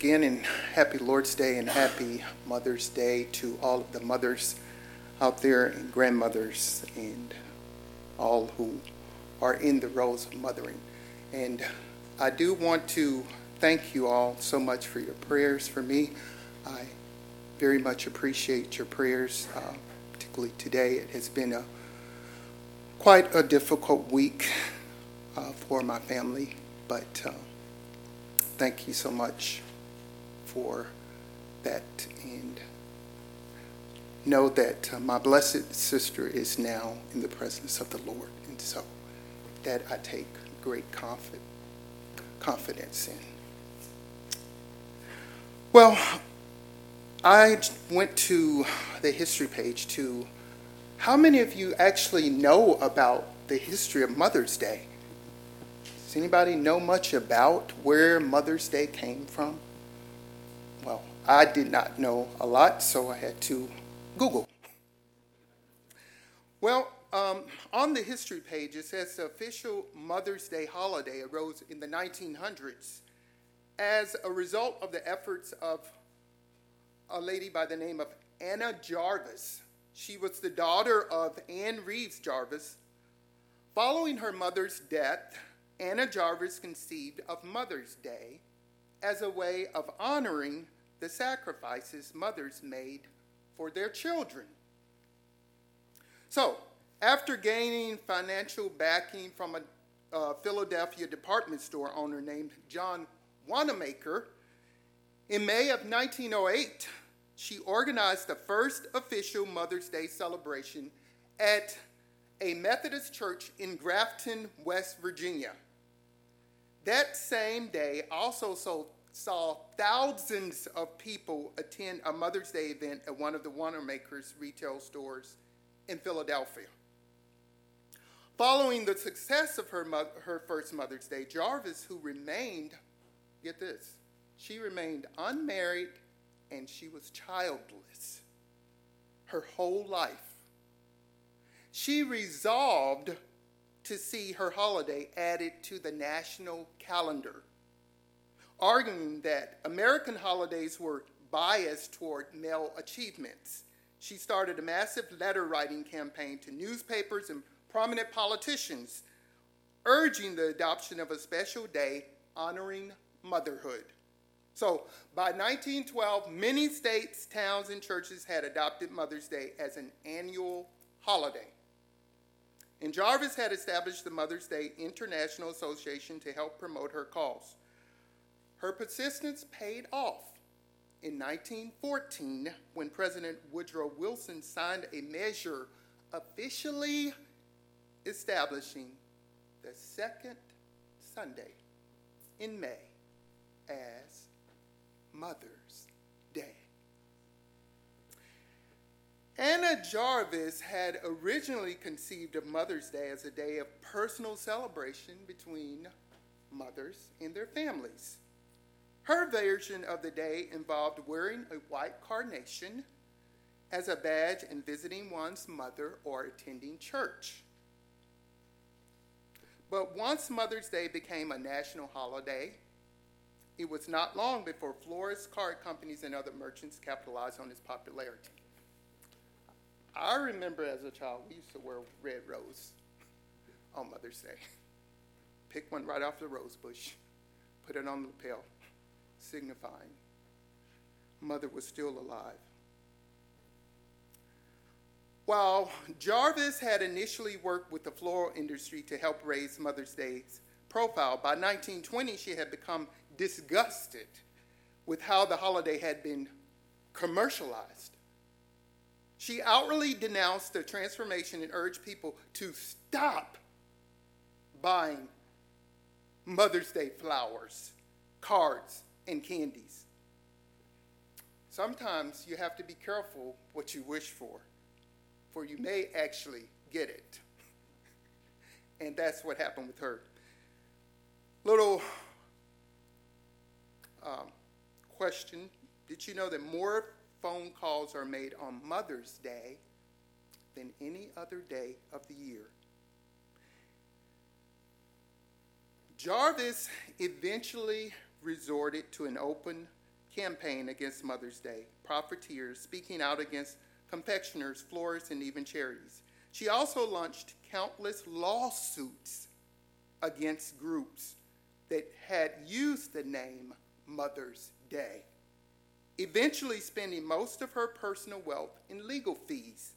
Again, and happy Lord's Day and happy Mother's Day to all of the mothers out there and grandmothers and all who are in the roles of mothering. And I do want to thank you all so much for your prayers for me. I very much appreciate your prayers, uh, particularly today. It has been a quite a difficult week uh, for my family, but uh, thank you so much for that. And know that uh, my blessed sister is now in the presence of the Lord. And so that I take great confidence confidence in. Well, I went to the history page to how many of you actually know about the history of Mother's Day? Does anybody know much about where Mother's Day came from? I did not know a lot, so I had to Google. Well, um, on the history page, it says the official Mother's Day holiday arose in the 1900s as a result of the efforts of a lady by the name of Anna Jarvis. She was the daughter of Anne Reeves Jarvis. Following her mother's death, Anna Jarvis conceived of Mother's Day as a way of honoring the sacrifices mothers made for their children. So, after gaining financial backing from a uh, Philadelphia department store owner named John Wanamaker, in May of 1908, she organized the first official Mother's Day celebration at a Methodist church in Grafton, West Virginia. That same day also saw, saw thousands of people attend a Mother's Day event at one of the Wanamaker's retail stores in Philadelphia. Following the success of her, mother, her first Mother's Day, Jarvis, who remained, get this, she remained unmarried and she was childless her whole life. She resolved to see her holiday added to the national calendar, arguing that American holidays were biased toward male achievements. She started a massive letter writing campaign to newspapers and prominent politicians urging the adoption of a special day honoring motherhood. So by 1912, many states, towns, and churches had adopted Mother's Day as an annual holiday. And Jarvis had established the Mother's Day International Association to help promote her cause. Her persistence paid off in 1914 when President Woodrow Wilson signed a measure officially establishing the second Sunday in May as Mother's Day. Anna Jarvis had originally conceived of Mother's Day as a day of personal celebration between mothers and their families. Her version of the day involved wearing a white carnation as a badge and visiting one's mother or attending church. But once Mother's Day became a national holiday, it was not long before florist card companies and other merchants capitalized on its popularity. I remember as a child, we used to wear red rose on Mother's Day. Pick one right off the rose bush, put it on the lapel, signifying mother was still alive. While Jarvis had initially worked with the floral industry to help raise Mother's Day's profile, by 1920 she had become disgusted with how the holiday had been commercialized. She outwardly denounced the transformation and urged people to stop buying Mother's Day flowers, cards, and candies. Sometimes you have to be careful what you wish for for you may actually get it. and that's what happened with her. Little um, question Did you know that more phone calls are made on Mother's Day than any other day of the year? Jarvis eventually resorted to an open campaign against Mother's Day, profiteers speaking out against confectioners, florists, and even charities. She also launched countless lawsuits against groups that had used the name Mother's Day, eventually spending most of her personal wealth in legal fees.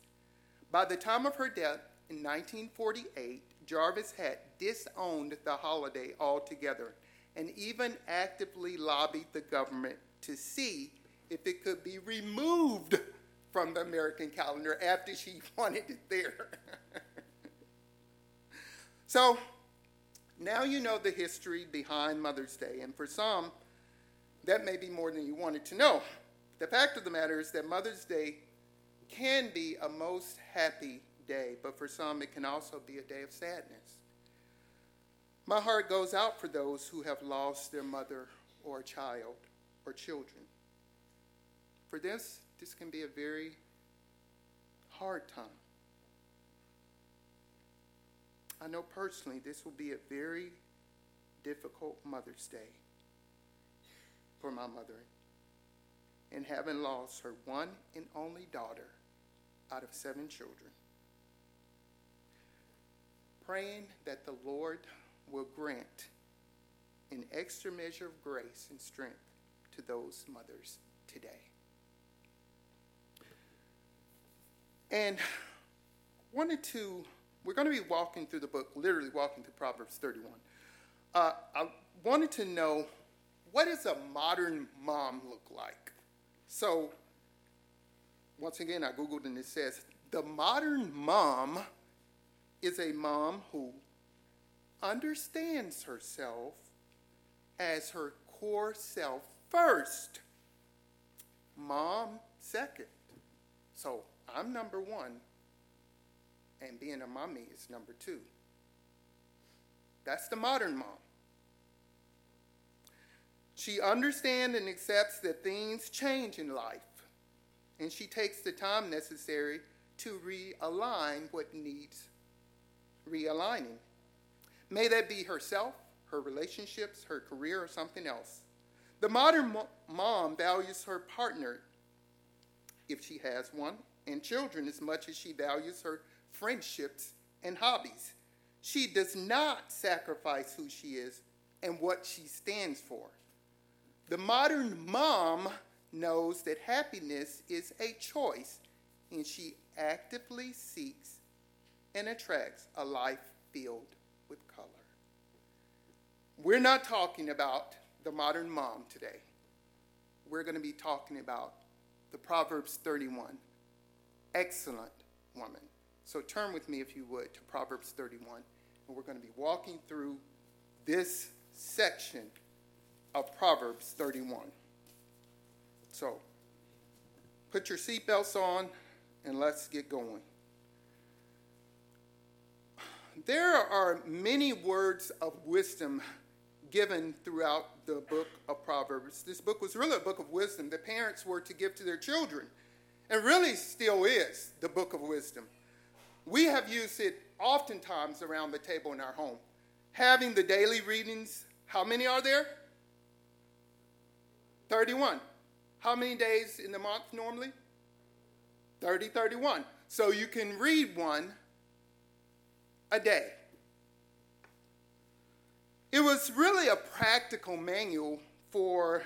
By the time of her death in 1948, Jarvis had disowned the holiday altogether and even actively lobbied the government to see if it could be removed from the American calendar after she wanted it there. so now you know the history behind Mother's Day, and for some, that may be more than you wanted to know. The fact of the matter is that Mother's Day can be a most happy day, but for some, it can also be a day of sadness. My heart goes out for those who have lost their mother or child or children. For this, this can be a very hard time. I know personally this will be a very difficult Mother's Day for my mother. And having lost her one and only daughter out of seven children, praying that the Lord will grant an extra measure of grace and strength to those mothers today. And wanted to, we're going to be walking through the book, literally walking through Proverbs 31. Uh, I wanted to know what does a modern mom look like? So, once again, I Googled and it says the modern mom is a mom who understands herself as her core self first, mom second. So I'm number one, and being a mommy is number two. That's the modern mom. She understands and accepts that things change in life, and she takes the time necessary to realign what needs realigning. May that be herself, her relationships, her career, or something else. The modern mo- mom values her partner, if she has one, and children as much as she values her friendships and hobbies. She does not sacrifice who she is and what she stands for. The modern mom knows that happiness is a choice, and she actively seeks and attracts a life filled with color. We're not talking about the modern mom today. We're going to be talking about the Proverbs 31 excellent woman. So turn with me, if you would, to Proverbs 31, and we're going to be walking through this section of Proverbs 31. So put your seatbelts on and let's get going. There are many words of wisdom given throughout the book of Proverbs. This book was really a book of wisdom that parents were to give to their children and really still is the book of wisdom. We have used it oftentimes around the table in our home. Having the daily readings, how many are there? 31. How many days in the month normally? 30, 31. So you can read one a day. It was really a practical manual for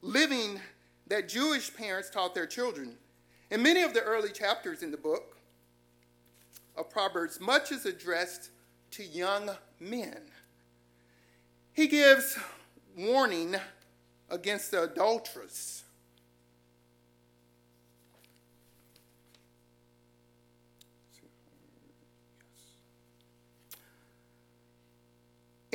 living that Jewish parents taught their children. In many of the early chapters in the book of Proverbs, much is addressed to young men. He gives warning against the adulteress.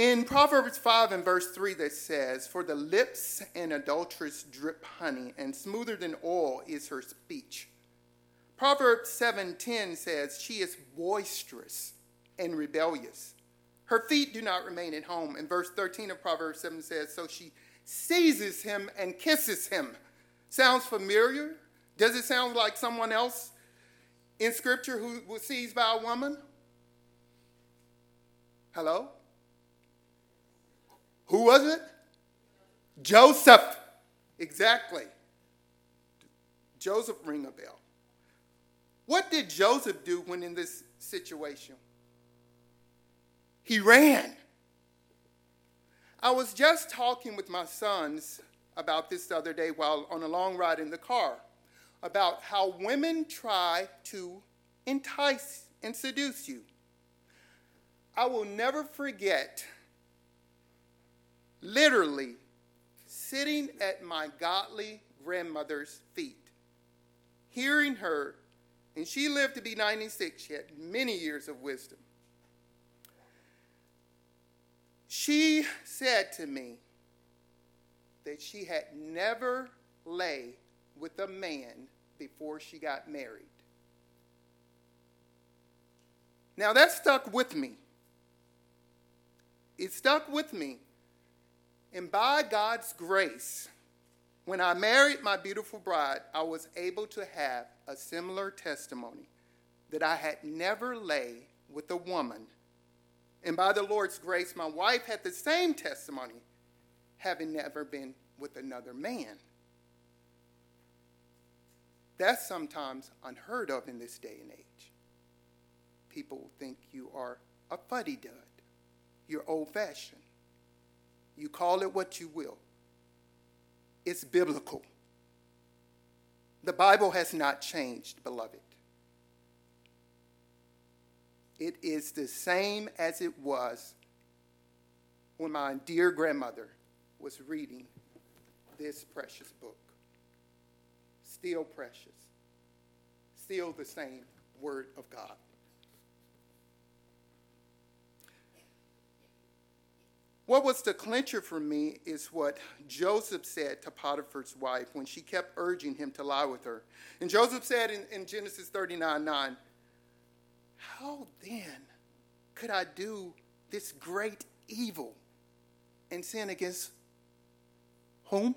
In Proverbs 5 and verse 3, that says, For the lips and adulteress drip honey, and smoother than oil is her speech. Proverbs 7:10 says, She is boisterous and rebellious. Her feet do not remain at home. And verse 13 of Proverbs 7 says, So she seizes him and kisses him. Sounds familiar? Does it sound like someone else in Scripture who was seized by a woman? Hello? Who was it? Joseph. Exactly. Joseph ring a bell. What did Joseph do when in this situation? He ran. I was just talking with my sons about this the other day while on a long ride in the car about how women try to entice and seduce you. I will never forget, literally, sitting at my godly grandmother's feet, hearing her, and she lived to be 96, she had many years of wisdom. She said to me that she had never lay with a man before she got married. Now that stuck with me. It stuck with me. And by God's grace, when I married my beautiful bride, I was able to have a similar testimony that I had never lay with a woman. And by the Lord's grace, my wife had the same testimony, having never been with another man. That's sometimes unheard of in this day and age. People think you are a fuddy dud, you're old fashioned. You call it what you will, it's biblical. The Bible has not changed, beloved. It is the same as it was when my dear grandmother was reading this precious book still precious, still the same Word of God. What was the clincher for me is what Joseph said to Potiphar's wife when she kept urging him to lie with her. And Joseph said in, in Genesis 39 9, How then could I do this great evil and sin against whom?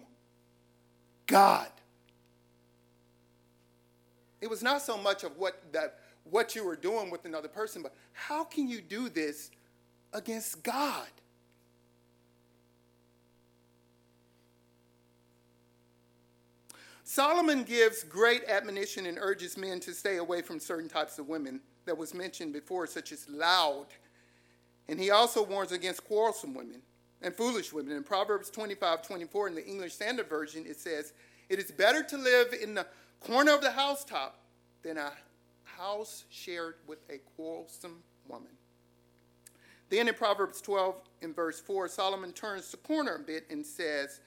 God. It was not so much of what that what you were doing with another person, but how can you do this against God? Solomon gives great admonition and urges men to stay away from certain types of women that was mentioned before, such as loud. And he also warns against quarrelsome women and foolish women. In Proverbs 25 24, in the English Standard Version, it says, It is better to live in the corner of the housetop than a house shared with a quarrelsome woman. Then in Proverbs 12, in verse 4, Solomon turns the corner a bit and says,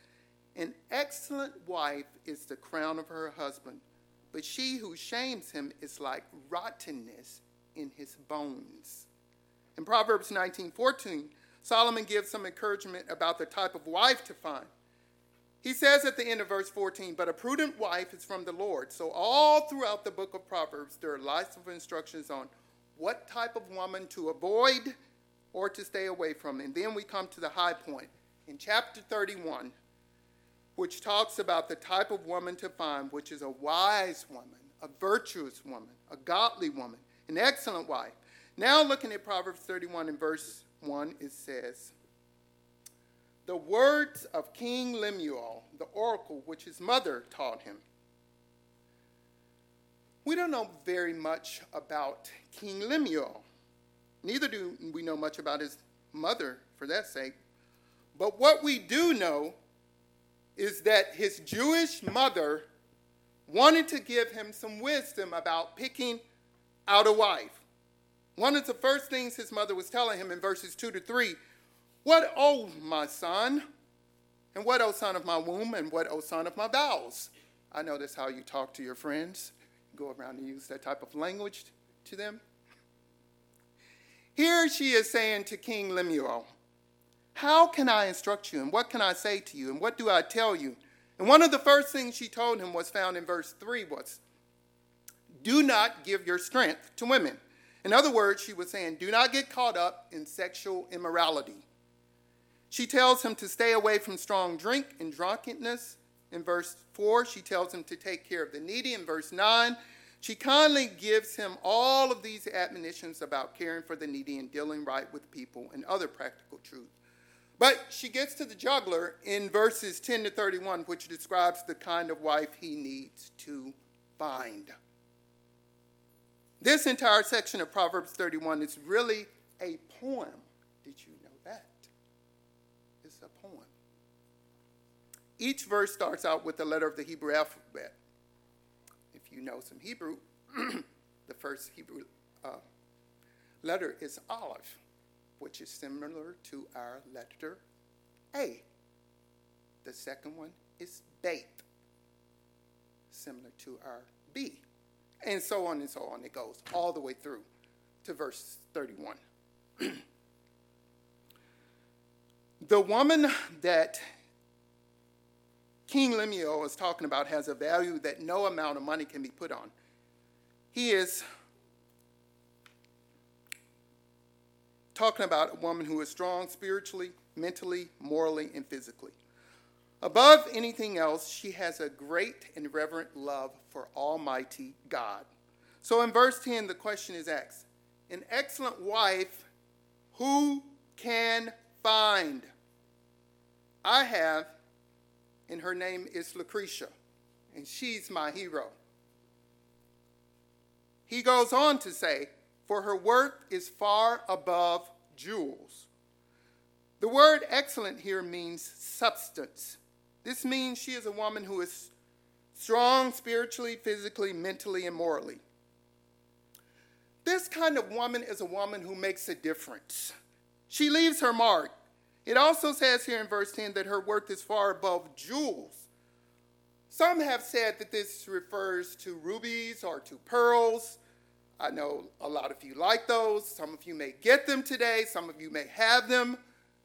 An excellent wife is the crown of her husband, but she who shames him is like rottenness in his bones. In Proverbs 19, 14, Solomon gives some encouragement about the type of wife to find. He says at the end of verse 14, but a prudent wife is from the Lord. So, all throughout the book of Proverbs, there are lots of instructions on what type of woman to avoid or to stay away from. And then we come to the high point in chapter 31, which talks about the type of woman to find, which is a wise woman, a virtuous woman, a godly woman, an excellent wife. Now, looking at Proverbs 31 in verse 1, it says, the words of King Lemuel, the oracle which his mother taught him. We don't know very much about King Lemuel. Neither do we know much about his mother, for that sake. But what we do know is that his Jewish mother wanted to give him some wisdom about picking out a wife. One of the first things his mother was telling him in verses 2 to 3 what, O my son? And what, O son of my womb? And what, O son of my bowels? I know that's how you talk to your friends. go around and use that type of language to them. Here she is saying to King Lemuel, How can I instruct you? And what can I say to you? And what do I tell you? And one of the first things she told him was found in verse 3 was, Do not give your strength to women. In other words, she was saying, Do not get caught up in sexual immorality. She tells him to stay away from strong drink and drunkenness. In verse 4, she tells him to take care of the needy. In verse 9, she kindly gives him all of these admonitions about caring for the needy and dealing right with people and other practical truths. But she gets to the juggler in verses 10 to 31, which describes the kind of wife he needs to find. This entire section of Proverbs 31 is really a poem. Did you know that? It's a poem. Each verse starts out with the letter of the Hebrew alphabet. If you know some Hebrew, the first Hebrew uh, letter is Aleph which is similar to our letter A. The second one is Beit, similar to our B. And so on and so on. It goes all the way through to verse 31. the woman that King Lemuel is talking about has a value that no amount of money can be put on. He is talking about a woman who is strong spiritually, mentally, morally, and physically. Above anything else, she has a great and reverent love for Almighty God. So in verse 10, the question is asked An excellent wife, who can find? I have, and her name is Lucretia, and she's my hero. He goes on to say, for her worth is far above jewels. The word excellent here means substance. This means she is a woman who is strong spiritually, physically, mentally, and morally. This kind of woman is a woman who makes a difference. She leaves her mark. It also says here in verse 10 that her worth is far above jewels. Some have said that this refers to rubies or to pearls. I know a lot of you like those. Some of you may get them today, some of you may have them.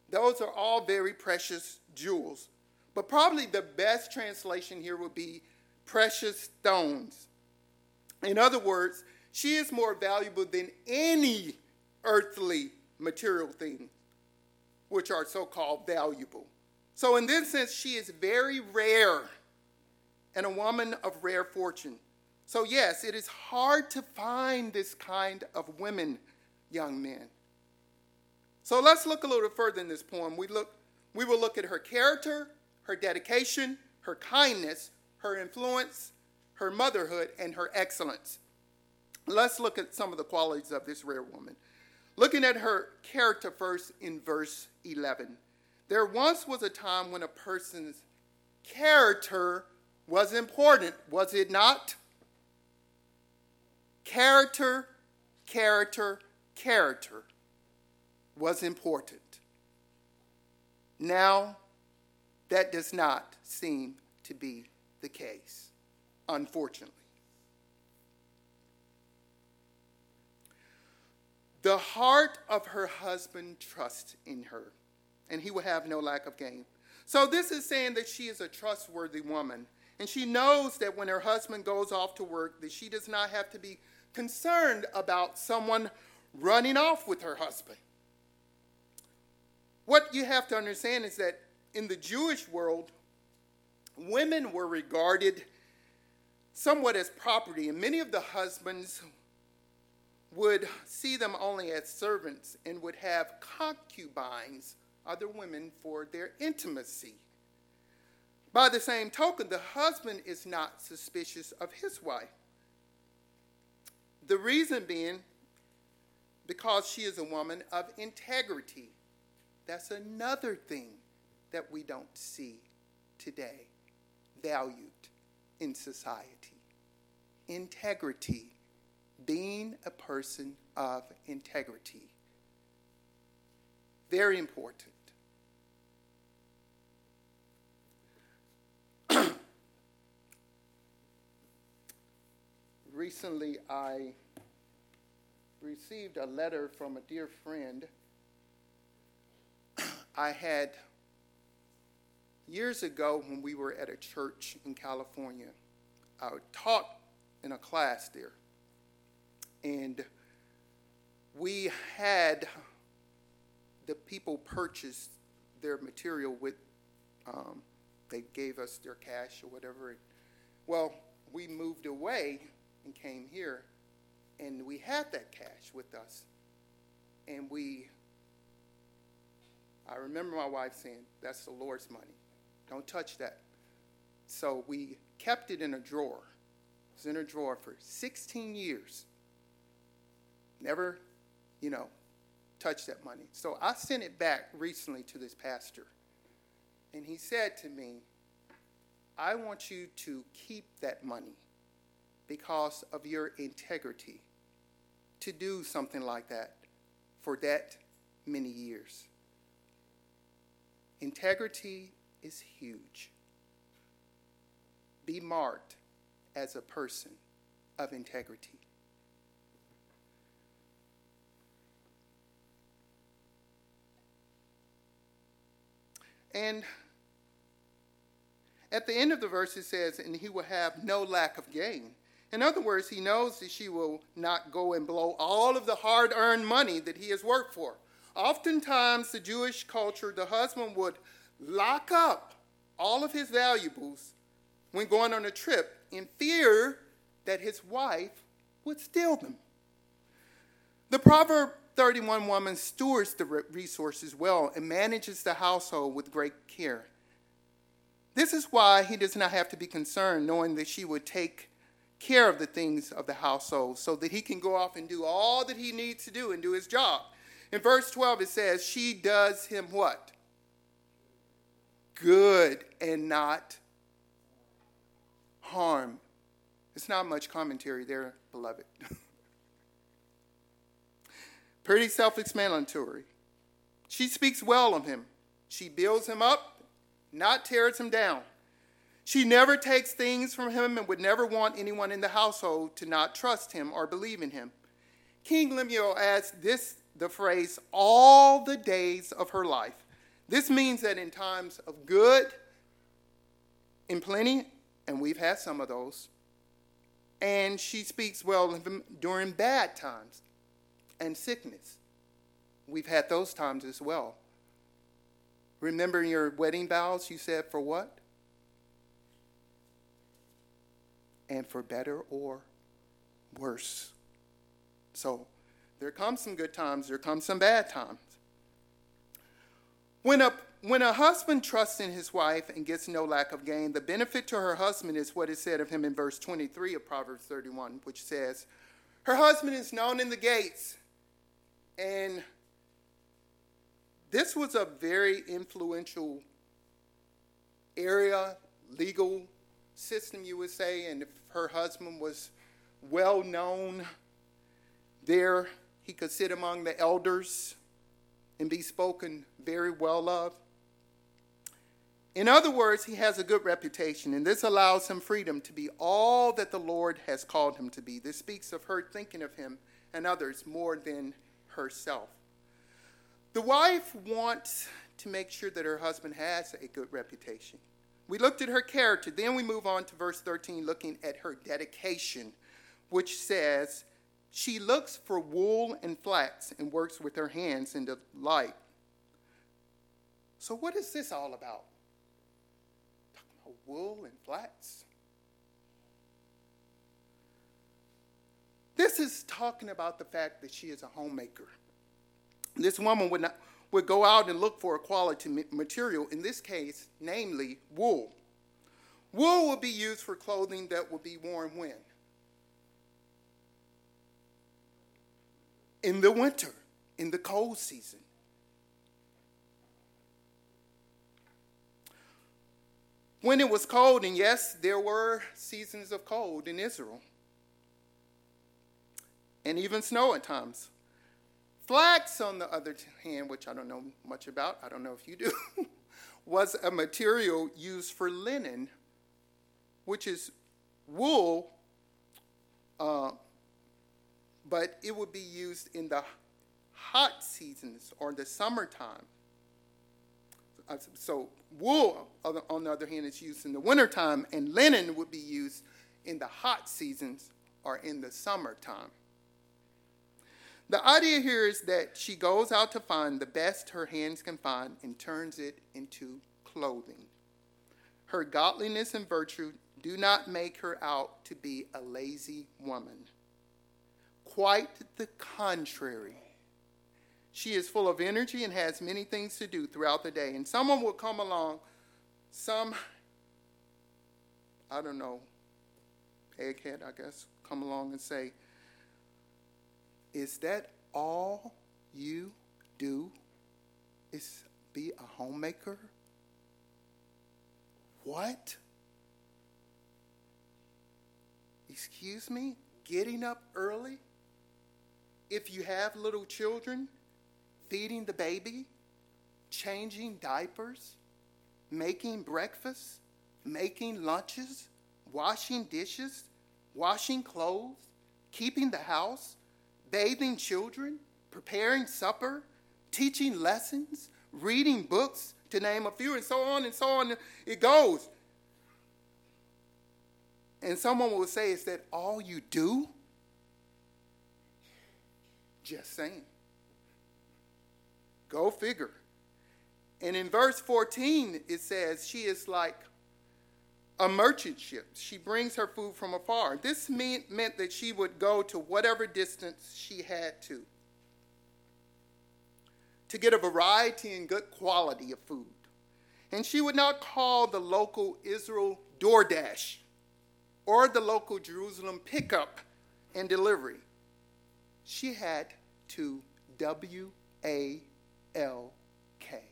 Those are all very precious jewels. But probably the best translation here would be precious stones. In other words, she is more valuable than any earthly material thing, which are so called valuable. So, in this sense, she is very rare and a woman of rare fortune. So, yes, it is hard to find this kind of women, young men. So, let's look a little further in this poem. We, look, we will look at her character, her dedication, her kindness, her influence, her motherhood, and her excellence. Let's look at some of the qualities of this rare woman. Looking at her character first in verse 11. There once was a time when a person's character was important, was it not? Character, character, character was important. Now, that does not seem to be the case, unfortunately. The heart of her husband trusts in her, and he will have no lack of gain. So, this is saying that she is a trustworthy woman, and she knows that when her husband goes off to work, that she does not have to be concerned about someone running off with her husband. What you have to understand is that in the Jewish world, women were regarded somewhat as property, and many of the husbands would see them only as servants and would have concubines, other women, for their intimacy. By the same token, the husband is not suspicious of his wife. The reason being because she is a woman of integrity. That's another thing that we don't see today valued in society. Integrity, being a person of integrity. Very important. recently I received a letter from a dear friend. I had years ago when we were at a church in California. I taught in a class there. And we had the people purchase their material with, um, they gave us their cash or whatever. Well, we moved away and came here, and we had that cash with us. And we, I remember my wife saying, That's the Lord's money. Don't touch that. So we kept it in a drawer. It was in a drawer for 16 years. Never, you know, touched that money. So I sent it back recently to this pastor. And he said to me, I want you to keep that money because of your integrity to do something like that for that many years. Integrity is huge. Be marked as a person of integrity. And at the end of the verse, it says, and he will have no lack of gain. In other words, he knows that she will not go and blow all of the hard earned money that he has worked for. Oftentimes, the Jewish culture, the husband would lock up all of his valuables when going on a trip in fear that his wife would steal them. The Proverb 31 woman stewards the resources well and manages the household with great care. This is why he does not have to be concerned knowing that she would take care of the things of the household so that he can go off and do all that he needs to do and do his job. In verse 12, it says, She does him what? Good and not harm. It's not much commentary there, beloved. Pretty self explanatory. She speaks well of him. She builds him up not tears him down. She never takes things from him and would never want anyone in the household to not trust him or believe in him. King Lemuel adds this the phrase all the days of her life. This means that in times of good, in plenty, and we've had some of those, and she speaks well of him during bad times and sickness. We've had those times as well. Remember your wedding vows, you said for what? And for better or worse. So there come some good times, there come some bad times. When a, when a husband trusts in his wife and gets no lack of gain, the benefit to her husband is what is said of him in verse 23 of Proverbs 31, which says, Her husband is known in the gates, and this was a very influential area, legal system, you would say, and if her husband was well known there, he could sit among the elders and be spoken very well of. In other words, he has a good reputation, and this allows him freedom to be all that the Lord has called him to be. This speaks of her thinking of him and others more than herself. The wife wants to make sure that her husband has a good reputation. We looked at her character. Then we move on to verse 13, looking at her dedication, which says, She looks for wool and flax and works with her hands in the light. So, what is this all about? Talking about wool and flax. This is talking about the fact that she is a homemaker. This woman would, not, would go out and look for a quality material, in this case, namely wool. Wool would be used for clothing that would be worn when? In the winter, in the cold season. When it was cold, and yes, there were seasons of cold in Israel, and even snow at times. Flax, on the other hand, which I don't know much about, I don't know if you do, was a material used for linen, which is wool, uh, but it would be used in the hot seasons or the summertime. Uh, so, wool, on the other hand, is used in the wintertime, and linen would be used in the hot seasons or in the summertime. The idea here is that she goes out to find the best her hands can find and turns it into clothing. Her godliness and virtue do not make her out to be a lazy woman. Quite the contrary. She is full of energy and has many things to do throughout the day. And someone will come along, some, I don't know, egghead, I guess, come along and say, Is that all you do? Is be a homemaker? What? Excuse me? Getting up early? If you have little children, feeding the baby, changing diapers, making breakfast, making lunches, washing dishes, washing clothes, keeping the house, bathing children, preparing supper, teaching lessons, reading books, to name a few, and so on and so on. It goes. And someone will say, Is that all you do? Just saying. Go figure. And in verse 14, it says, She is like a merchant ship. She brings her food from afar. This mean, meant that she would go to whatever distance she had to to get a variety and good quality of food. And she would not call the local Israel DoorDash or the local Jerusalem pickup and delivery. She had to W A L K.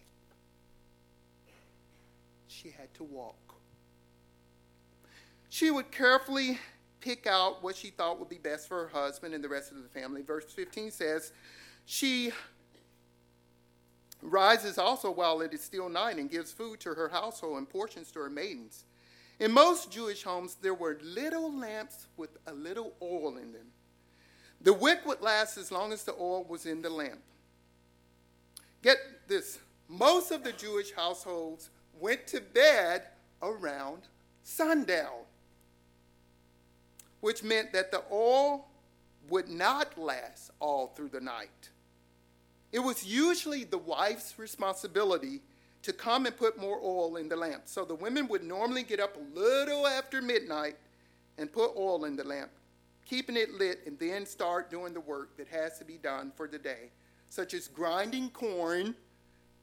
She had to walk. She would carefully pick out what she thought would be best for her husband and the rest of the family. Verse 15 says, She rises also while it is still night and gives food to her household and portions to her maidens. In most Jewish homes, there were little lamps with a little oil in them. The wick would last as long as the oil was in the lamp. Get this most of the Jewish households went to bed around sundown, which meant that the oil would not last all through the night. It was usually the wife's responsibility to come and put more oil in the lamp. So the women would normally get up a little after midnight and put oil in the lamp, keeping it lit, and then start doing the work that has to be done for the day, such as grinding corn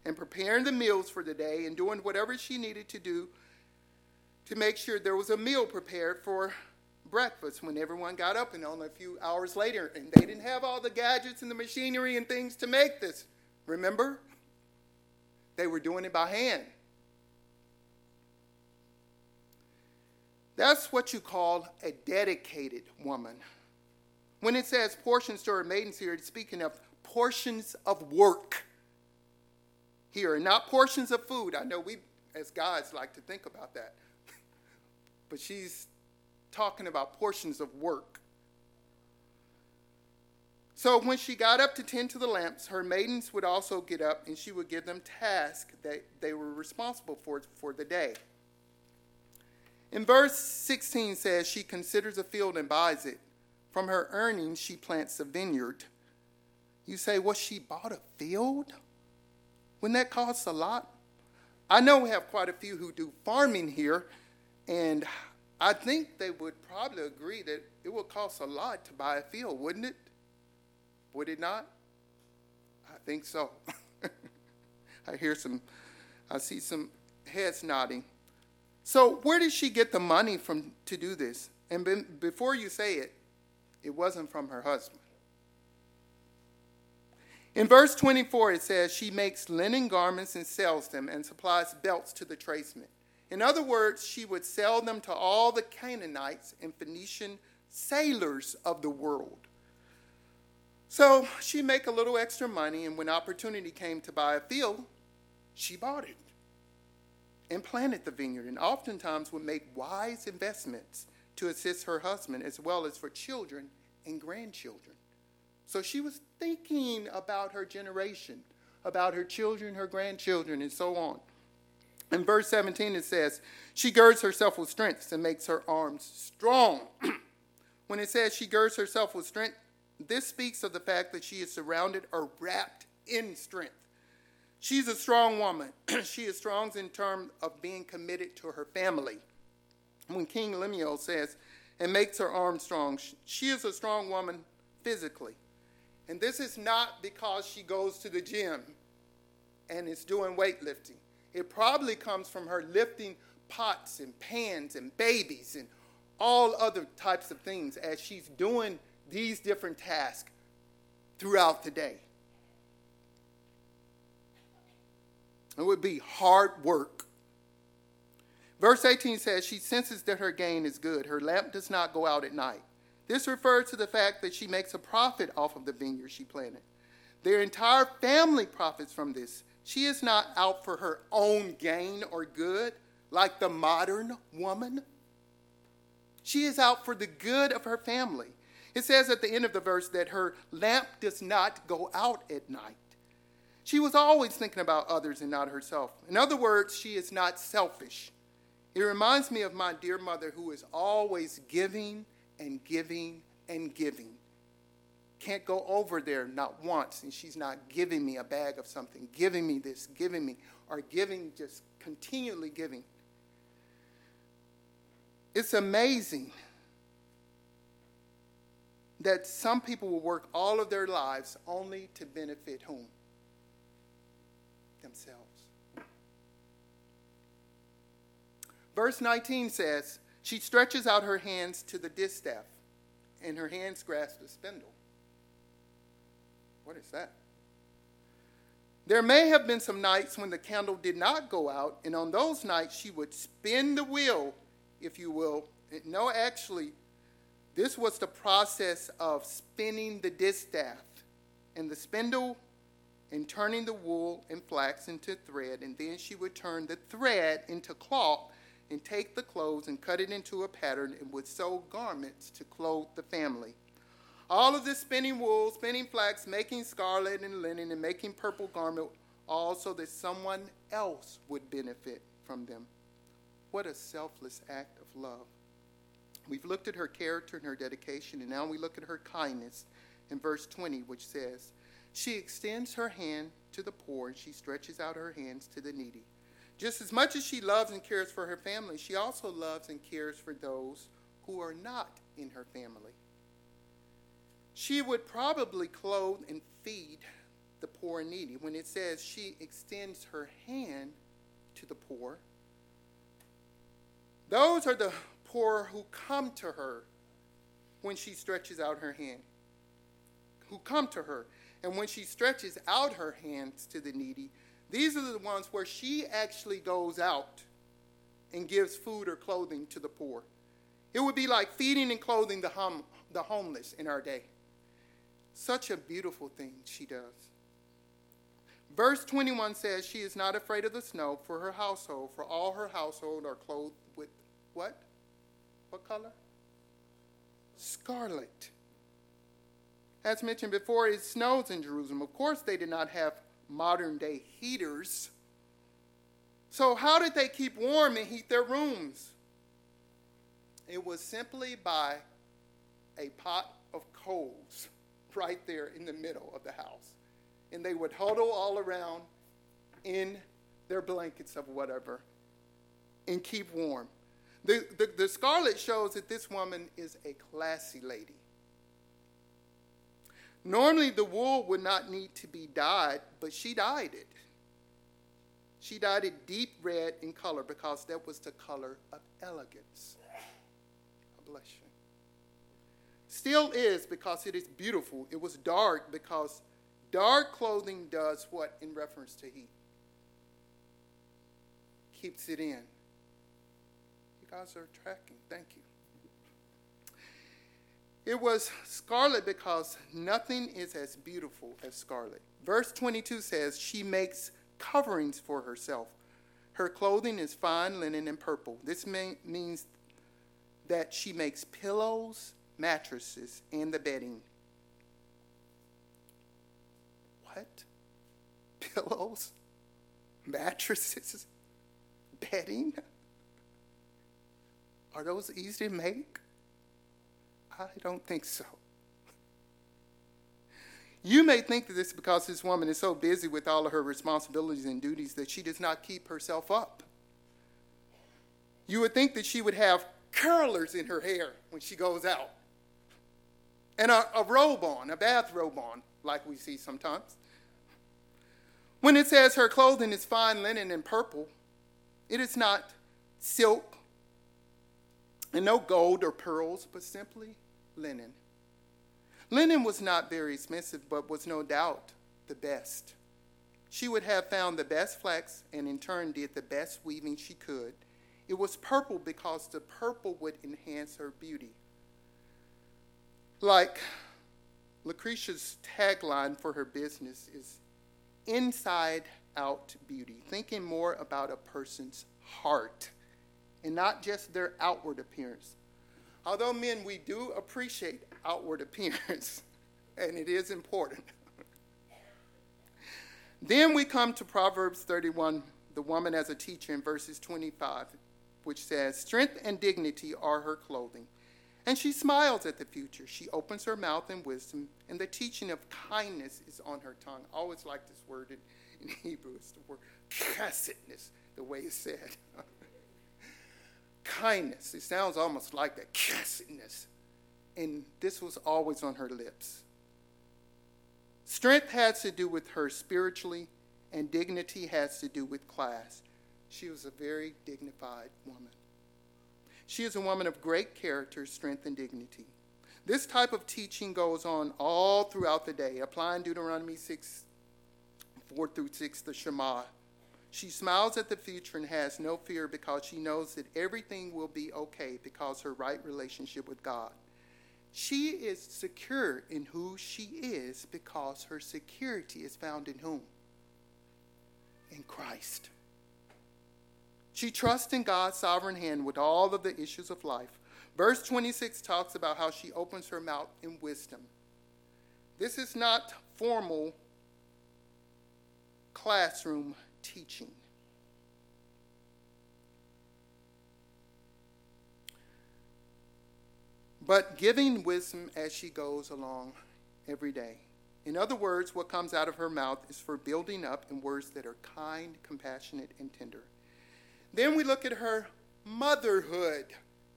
and preparing the meals for the day and doing whatever she needed to do to make sure there was a meal prepared for breakfast when everyone got up and only a few hours later, and they didn't have all the gadgets and the machinery and things to make this. Remember? They were doing it by hand. That's what you call a dedicated woman. When it says portions to her maidens here, it's speaking of portions of work here, and not portions of food. I know we, as guys, like to think about that. but she's talking about portions of work. So when she got up to tend to the lamps, her maidens would also get up and she would give them tasks that they were responsible for for the day. In verse 16 says, She considers a field and buys it. From her earnings, she plants a vineyard. You say, Well, she bought a field? Wouldn't that cost a lot? I know we have quite a few who do farming here, and I think they would probably agree that it would cost a lot to buy a field, wouldn't it? Would it not? I think so. I hear some, I see some heads nodding. So, where did she get the money from to do this? And ben, before you say it, it wasn't from her husband. In verse 24, it says, She makes linen garments and sells them and supplies belts to the tradesmen. In other words, she would sell them to all the Canaanites and Phoenician sailors of the world. So she'd make a little extra money, and when opportunity came to buy a field, she bought it and planted the vineyard, and oftentimes would make wise investments to assist her husband as well as for children and grandchildren. So she was thinking about her generation, about her children, her grandchildren, and so on. In verse 17, it says, She girds herself with strength and makes her arms strong. when it says she girds herself with strength, this speaks of the fact that she is surrounded or wrapped in strength. She's a strong woman. she is strong in terms of being committed to her family. When King Lemuel says, and makes her arms strong, she is a strong woman physically. And this is not because she goes to the gym and is doing weightlifting. It probably comes from her lifting pots and pans and babies and all other types of things as she's doing these different tasks throughout the day. It would be hard work. Verse 18 says, She senses that her gain is good. Her lamp does not go out at night. This refers to the fact that she makes a profit off of the vineyard she planted. Their entire family profits from this. She is not out for her own gain or good like the modern woman. She is out for the good of her family. It says at the end of the verse that her lamp does not go out at night. She was always thinking about others and not herself. In other words, she is not selfish. It reminds me of my dear mother who is always giving and giving and giving. Can't go over there not once and she's not giving me a bag of something, giving me this, giving me, or giving, just continually giving. It's amazing that some people will work all of their lives only to benefit whom? themselves. Verse 19 says, She stretches out her hands to the distaff, and her hands grasp the spindle. What is that? There may have been some nights when the candle did not go out, and on those nights she would spin the wheel, if you will. No, actually, this was the process of spinning the distaff. And the spindle and turning the wool and flax into thread, and then she would turn the thread into cloth and take the clothes and cut it into a pattern and would sew garments to clothe the family. All of this spinning wool, spinning flax, making scarlet and linen, and making purple garment, all so that someone else would benefit from them. What a selfless act of love. We've looked at her character and her dedication, and now we look at her kindness in verse 20, which says, she extends her hand to the poor and she stretches out her hands to the needy. Just as much as she loves and cares for her family, she also loves and cares for those who are not in her family. She would probably clothe and feed the poor and needy. When it says she extends her hand to the poor, those are the poor who come to her when she stretches out her hand, who come to her. And when she stretches out her hands to the needy, these are the ones where she actually goes out and gives food or clothing to the poor. It would be like feeding and clothing the, hum, the homeless in our day. Such a beautiful thing she does. Verse 21 says, She is not afraid of the snow for her household, for all her household are clothed with what? What color? Scarlet. As mentioned before, it snows in Jerusalem. Of course, they did not have modern day heaters. So, how did they keep warm and heat their rooms? It was simply by a pot of coals right there in the middle of the house. And they would huddle all around in their blankets of whatever and keep warm. The, the, the scarlet shows that this woman is a classy lady. Normally, the wool would not need to be dyed, but she dyed it. She dyed it deep red in color because that was the color of elegance. I bless you. Still is because it is beautiful. It was dark because dark clothing does what in reference to heat? Keeps it in. You guys are tracking. Thank you. It was scarlet because nothing is as beautiful as scarlet. Verse 22 says, She makes coverings for herself. Her clothing is fine linen and purple. This means that she makes pillows, mattresses, and the bedding. What? Pillows, mattresses, bedding? Are those easy to make? I don't think so. You may think that this is because this woman is so busy with all of her responsibilities and duties that she does not keep herself up. You would think that she would have curlers in her hair when she goes out. And a, a robe on, a bath robe on, like we see sometimes. When it says her clothing is fine linen and purple, it is not silk and no gold or pearls, but simply linen. Linen was not very expensive, but was no doubt the best. She would have found the best flax and in turn did the best weaving she could. It was purple because the purple would enhance her beauty. Like Lucretia's tagline for her business is inside out beauty, thinking more about a person's heart and not just their outward appearance. Although men, we do appreciate outward appearance, and it is important. then we come to Proverbs 31, the woman as a teacher, in verses 25, which says, Strength and dignity are her clothing. And she smiles at the future. She opens her mouth in wisdom, and the teaching of kindness is on her tongue. I always like this word in, in Hebrew. It's the word chessedness, the way it's said. kindness. It sounds almost like that chessedness. And this was always on her lips. Strength has to do with her spiritually, and dignity has to do with class. She was a very dignified woman. She is a woman of great character, strength, and dignity. This type of teaching goes on all throughout the day, applying Deuteronomy 6, 4 through 6, the Shema. She smiles at the future and has no fear because she knows that everything will be okay because her right relationship with God. She is secure in who she is because her security is found in whom? In Christ. She trusts in God's sovereign hand with all of the issues of life. Verse 26 talks about how she opens her mouth in wisdom. This is not formal classroom teaching. But giving wisdom as she goes along every day. In other words, what comes out of her mouth is for building up in words that are kind, compassionate, and tender. Then we look at her motherhood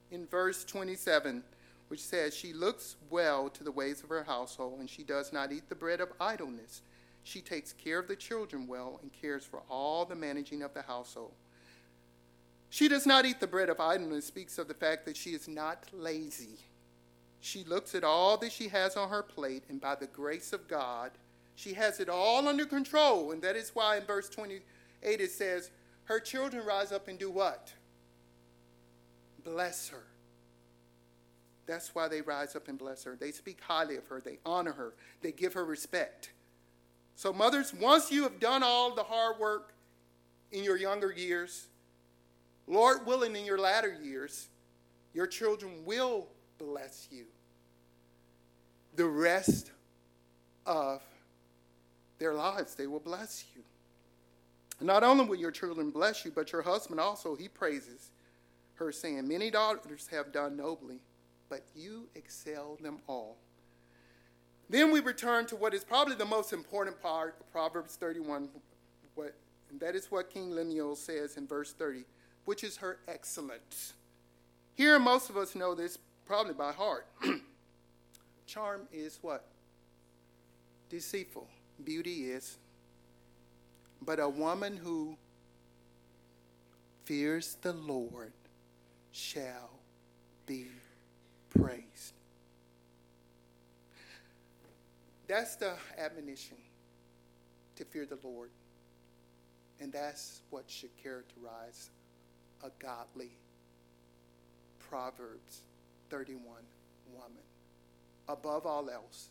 in verse 27, which says, She looks well to the ways of her household, and she does not eat the bread of idleness. She takes care of the children well and cares for all the managing of the household. She does not eat the bread of idleness, speaks of the fact that she is not lazy. She looks at all that she has on her plate, and by the grace of God, she has it all under control. And that is why in verse 28 it says, her children rise up and do what? Bless her. That's why they rise up and bless her. They speak highly of her, they honor her, they give her respect. So, mothers, once you have done all the hard work in your younger years, Lord willing, in your latter years, your children will bless you. The rest of their lives, they will bless you. Not only will your children bless you, but your husband also, he praises her, saying, Many daughters have done nobly, but you excel them all. Then we return to what is probably the most important part of Proverbs 31, what, and that is what King Lemuel says in verse 30, which is her excellence. Here, most of us know this probably by heart. Charm is what? Deceitful. Beauty is but a woman who fears the Lord shall be praised. That's the admonition to fear the Lord. And that's what should characterize a godly Proverbs 31 woman. Above all else,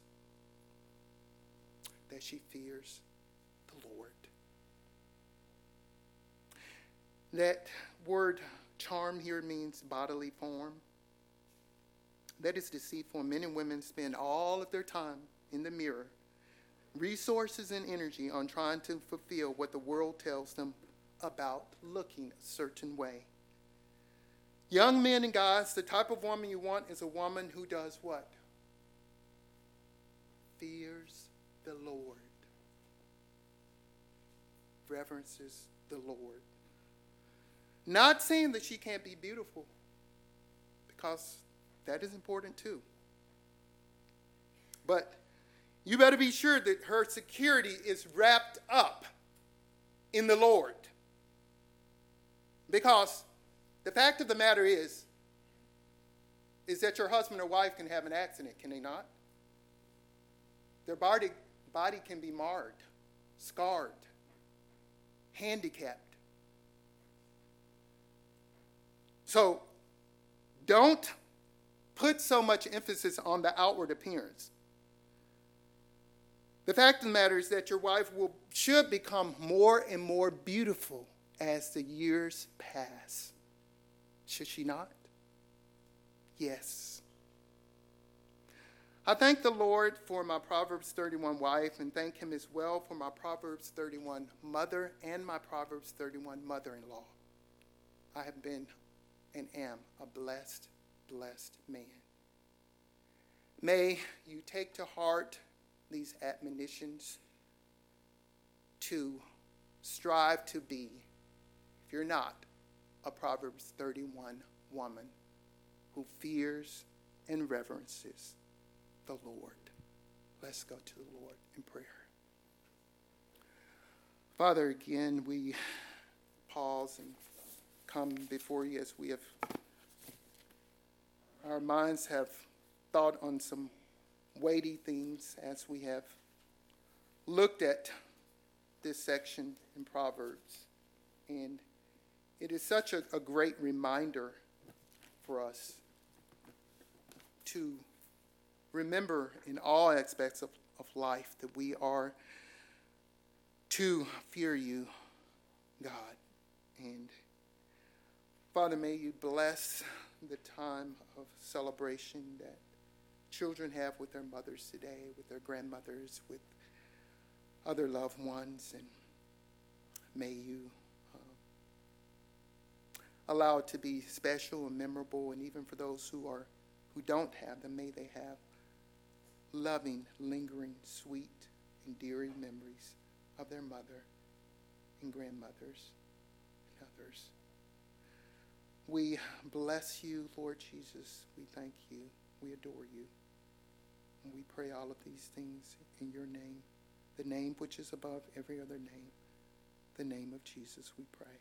that she fears That word charm here means bodily form. That is deceitful. Men and women spend all of their time in the mirror, resources and energy on trying to fulfill what the world tells them about looking a certain way. Young men and guys, the type of woman you want is a woman who does what? Fears the Lord, reverences the Lord. Not saying that she can't be beautiful, because that is important too. but you better be sure that her security is wrapped up in the Lord. Because the fact of the matter is, is that your husband or wife can have an accident, can they not? Their body, body can be marred, scarred, handicapped. So don't put so much emphasis on the outward appearance. The fact of the matter is that your wife will, should become more and more beautiful as the years pass. Should she not? Yes. I thank the Lord for my Proverbs 31 wife and thank Him as well for my Proverbs 31 mother and my Proverbs 31 mother in law. I have been and am a blessed, blessed man. May you take to heart these admonitions to strive to be, if you're not, a Proverbs 31 woman who fears and reverences the Lord. Let's go to the Lord in prayer. Father, again, we pause and come before you as we have, our minds have thought on some weighty themes as we have looked at this section in Proverbs. And it is such a, a great reminder for us to remember in all aspects of, of life that we are to fear you, God. And Father, may you bless the time of celebration that children have with their mothers today, with their grandmothers, with other loved ones, and may you uh, allow it to be special and memorable, and even for those who are who don't have them, may they have loving, lingering, sweet, endearing memories of their mother and grandmothers and others. We bless you, Lord Jesus. We thank you. We adore you. And we pray all of these things in your name, the name which is above every other name, the name of Jesus, we pray.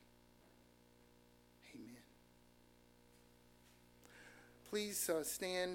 Amen. Please uh, stand.